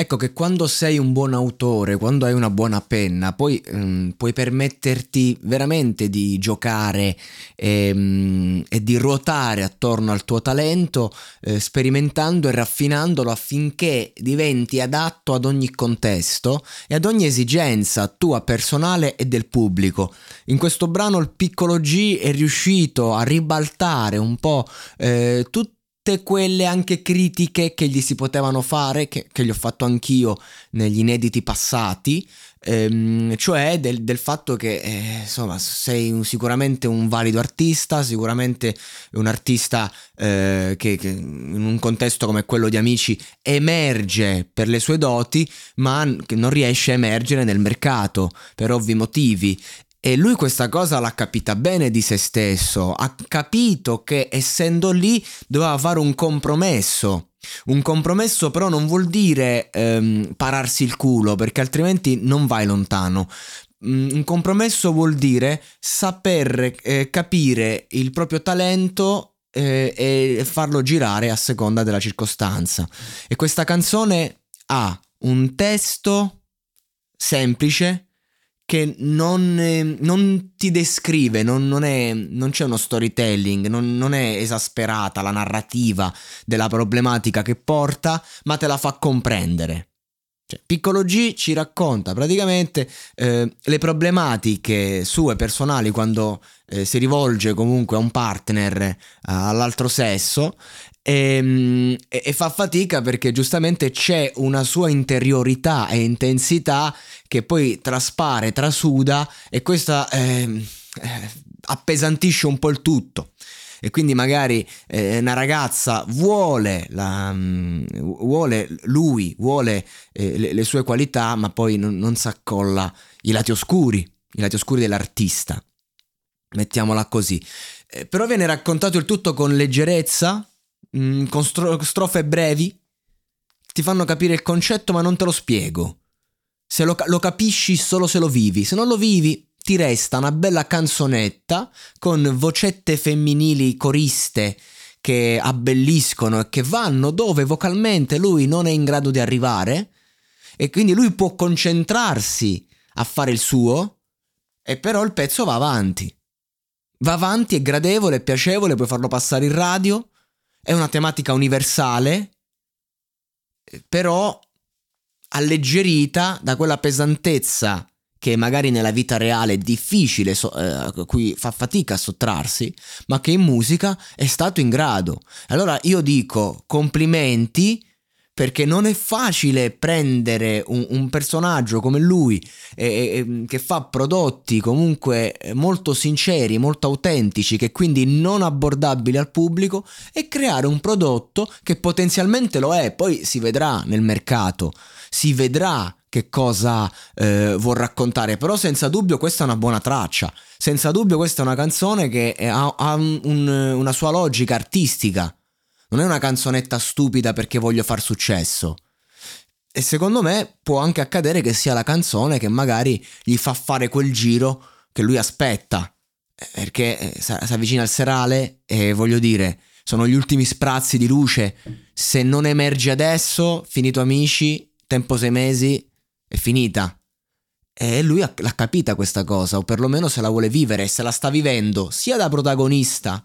Ecco che quando sei un buon autore, quando hai una buona penna, poi ehm, puoi permetterti veramente di giocare ehm, e di ruotare attorno al tuo talento, eh, sperimentando e raffinandolo affinché diventi adatto ad ogni contesto e ad ogni esigenza tua personale e del pubblico. In questo brano il piccolo G è riuscito a ribaltare un po' eh, tutto tutte quelle anche critiche che gli si potevano fare, che, che gli ho fatto anch'io negli inediti passati, ehm, cioè del, del, fatto che eh, insomma sei un, sicuramente un valido artista, sicuramente un artista eh, che, che, in un contesto come quello di Amici emerge per le sue doti, ma non riesce a emergere nel mercato per ovvi motivi e lui questa cosa l'ha capita bene di se stesso, ha capito che essendo lì doveva fare un compromesso. Un compromesso però non vuol dire ehm, pararsi il culo perché altrimenti non vai lontano. Mm, un compromesso vuol dire saper eh, capire il proprio talento eh, e farlo girare a seconda della circostanza. E questa canzone ha un testo semplice che non, eh, non ti descrive, non, non, è, non, c'è uno storytelling, non, è esasperata la narrativa della problematica che porta, ma te la fa comprendere. Cioè, Piccolo G ci racconta praticamente eh, le problematiche sue personali quando eh, si rivolge comunque a un partner eh, all'altro sesso Ehm, e, e, fa fatica perché giustamente c'è una sua interiorità e intensità che poi traspare, trasuda e questa eh, appesantisce un po' il tutto e quindi magari eh, una ragazza vuole, la, um, vuole lui, vuole eh, le, le, sue qualità, ma poi non, non accolla i lati oscuri, i lati oscuri dell'artista. Mettiamola così. Eh, però viene raccontato il tutto con leggerezza, mm, con stro- strofe brevi, ti fanno capire il concetto ma non te lo spiego. Se lo, lo capisci solo se lo vivi, se non lo vivi ti resta una bella canzonetta con vocette femminili coriste che abbelliscono e che vanno dove vocalmente lui non è in grado di arrivare e quindi lui può concentrarsi a fare il suo e però il pezzo va avanti. Va avanti, è gradevole, è piacevole, puoi farlo passare in radio è una tematica universale, però alleggerita da quella pesantezza che magari nella vita reale è difficile, so, eh, cui fa fatica a sottrarsi, ma che in musica è stato in grado. Allora io dico complimenti perché non è facile prendere un, un personaggio come lui eh, eh, che fa prodotti comunque molto sinceri, molto autentici, che quindi non abbordabili al pubblico e creare un prodotto che potenzialmente lo è, poi si vedrà nel mercato, si vedrà che cosa eh, vuol raccontare, però senza dubbio questa è una buona traccia, senza dubbio questa è una canzone che ha, ha un, una sua logica artistica non è una canzonetta stupida perché voglio far successo. E secondo me può anche accadere che sia la canzone che magari gli fa fare quel giro che lui aspetta. Eh, perché eh, si avvicina al serale e voglio dire, sono gli ultimi sprazzi di luce. Se non emergi adesso, finito amici, tempo sei mesi, è finita. E lui l'ha capita questa cosa, o perlomeno se la vuole vivere se la sta vivendo sia da protagonista